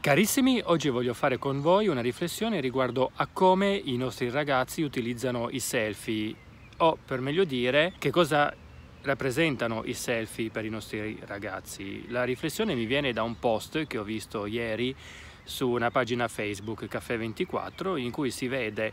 Carissimi, oggi voglio fare con voi una riflessione riguardo a come i nostri ragazzi utilizzano i selfie o per meglio dire che cosa rappresentano i selfie per i nostri ragazzi. La riflessione mi viene da un post che ho visto ieri su una pagina Facebook Caffè 24 in cui si vede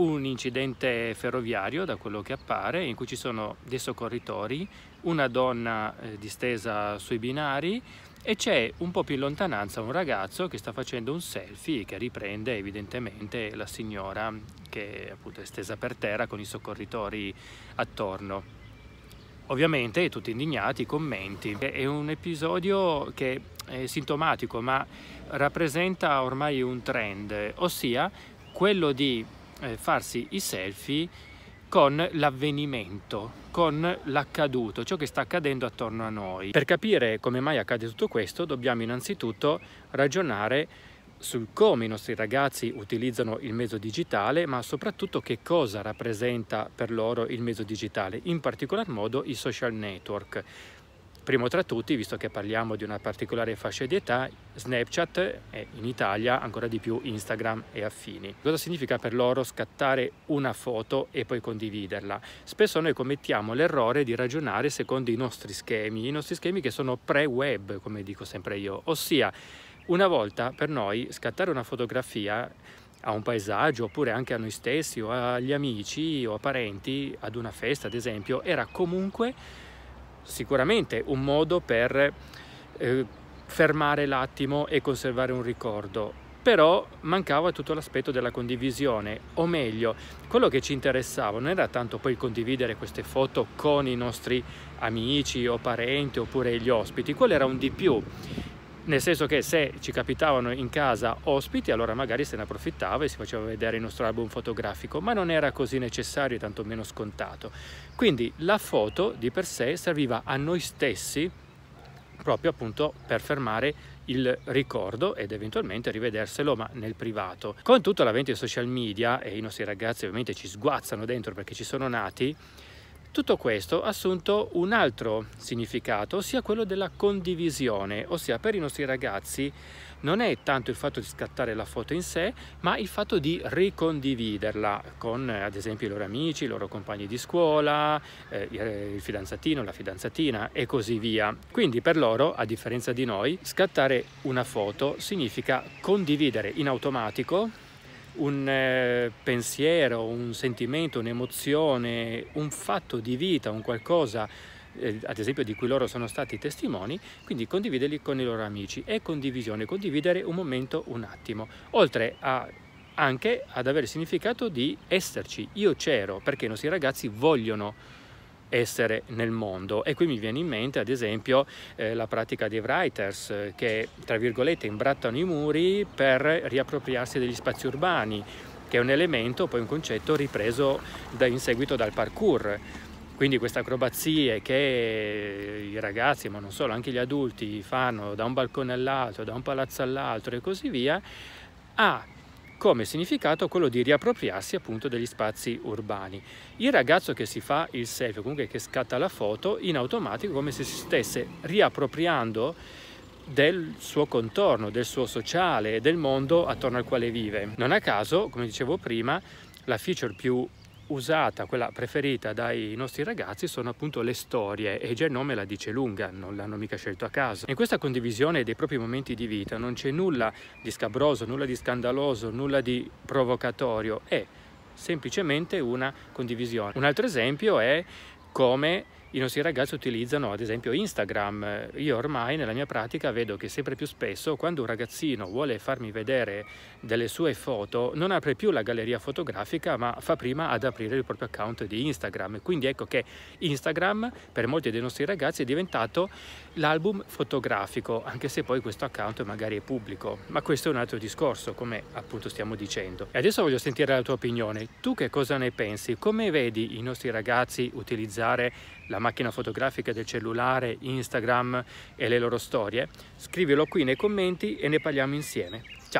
un incidente ferroviario da quello che appare in cui ci sono dei soccorritori, una donna eh, distesa sui binari e c'è un po' più in lontananza un ragazzo che sta facendo un selfie che riprende evidentemente la signora che appunto è stesa per terra con i soccorritori attorno. Ovviamente tutti indignati, commenti. È un episodio che è sintomatico ma rappresenta ormai un trend, ossia quello di eh, farsi i selfie con l'avvenimento, con l'accaduto, ciò che sta accadendo attorno a noi. Per capire come mai accade tutto questo dobbiamo innanzitutto ragionare sul come i nostri ragazzi utilizzano il mezzo digitale, ma soprattutto che cosa rappresenta per loro il mezzo digitale, in particolar modo i social network. Primo tra tutti, visto che parliamo di una particolare fascia di età, Snapchat e in Italia ancora di più Instagram e affini. Cosa significa per loro scattare una foto e poi condividerla? Spesso noi commettiamo l'errore di ragionare secondo i nostri schemi, i nostri schemi che sono pre-web, come dico sempre io, ossia una volta per noi scattare una fotografia a un paesaggio oppure anche a noi stessi o agli amici o a parenti ad una festa ad esempio era comunque sicuramente un modo per eh, fermare l'attimo e conservare un ricordo, però mancava tutto l'aspetto della condivisione, o meglio, quello che ci interessava non era tanto poi condividere queste foto con i nostri amici o parenti oppure gli ospiti, quello era un di più nel senso che se ci capitavano in casa ospiti allora magari se ne approfittava e si faceva vedere il nostro album fotografico ma non era così necessario e tantomeno scontato. Quindi la foto di per sé serviva a noi stessi proprio appunto per fermare il ricordo ed eventualmente rivederselo ma nel privato. Con tutto l'avvento dei social media e i nostri ragazzi ovviamente ci sguazzano dentro perché ci sono nati tutto questo ha assunto un altro significato, ossia quello della condivisione, ossia per i nostri ragazzi non è tanto il fatto di scattare la foto in sé, ma il fatto di ricondividerla con ad esempio i loro amici, i loro compagni di scuola, eh, il fidanzatino, la fidanzatina e così via. Quindi per loro, a differenza di noi, scattare una foto significa condividere in automatico un eh, pensiero, un sentimento, un'emozione, un fatto di vita, un qualcosa eh, ad esempio di cui loro sono stati testimoni, quindi condividerli con i loro amici. È condivisione, condividere un momento, un attimo, oltre a anche ad avere il significato di esserci. Io c'ero perché i nostri ragazzi vogliono essere nel mondo. E qui mi viene in mente ad esempio eh, la pratica dei writers eh, che tra virgolette imbrattano i muri per riappropriarsi degli spazi urbani che è un elemento, poi un concetto ripreso da, in seguito dal parkour. Quindi queste acrobazie che i ragazzi, ma non solo, anche gli adulti fanno da un balcone all'altro, da un palazzo all'altro e così via, ha come significato quello di riappropriarsi appunto degli spazi urbani. Il ragazzo che si fa il selfie, comunque che scatta la foto, in automatico come se si stesse riappropriando del suo contorno, del suo sociale, del mondo attorno al quale vive. Non a caso, come dicevo prima, la feature più usata, quella preferita dai nostri ragazzi, sono appunto le storie e già il nome la dice lunga, non l'hanno mica scelto a caso. In questa condivisione dei propri momenti di vita non c'è nulla di scabroso, nulla di scandaloso, nulla di provocatorio, è semplicemente una condivisione. Un altro esempio è come i nostri ragazzi utilizzano ad esempio Instagram. Io ormai nella mia pratica vedo che sempre più spesso quando un ragazzino vuole farmi vedere delle sue foto non apre più la galleria fotografica ma fa prima ad aprire il proprio account di Instagram. Quindi ecco che Instagram per molti dei nostri ragazzi è diventato l'album fotografico anche se poi questo account magari è pubblico. Ma questo è un altro discorso come appunto stiamo dicendo. E adesso voglio sentire la tua opinione. Tu che cosa ne pensi? Come vedi i nostri ragazzi utilizzare la macchina fotografica del cellulare, Instagram e le loro storie? Scrivilo qui nei commenti e ne parliamo insieme.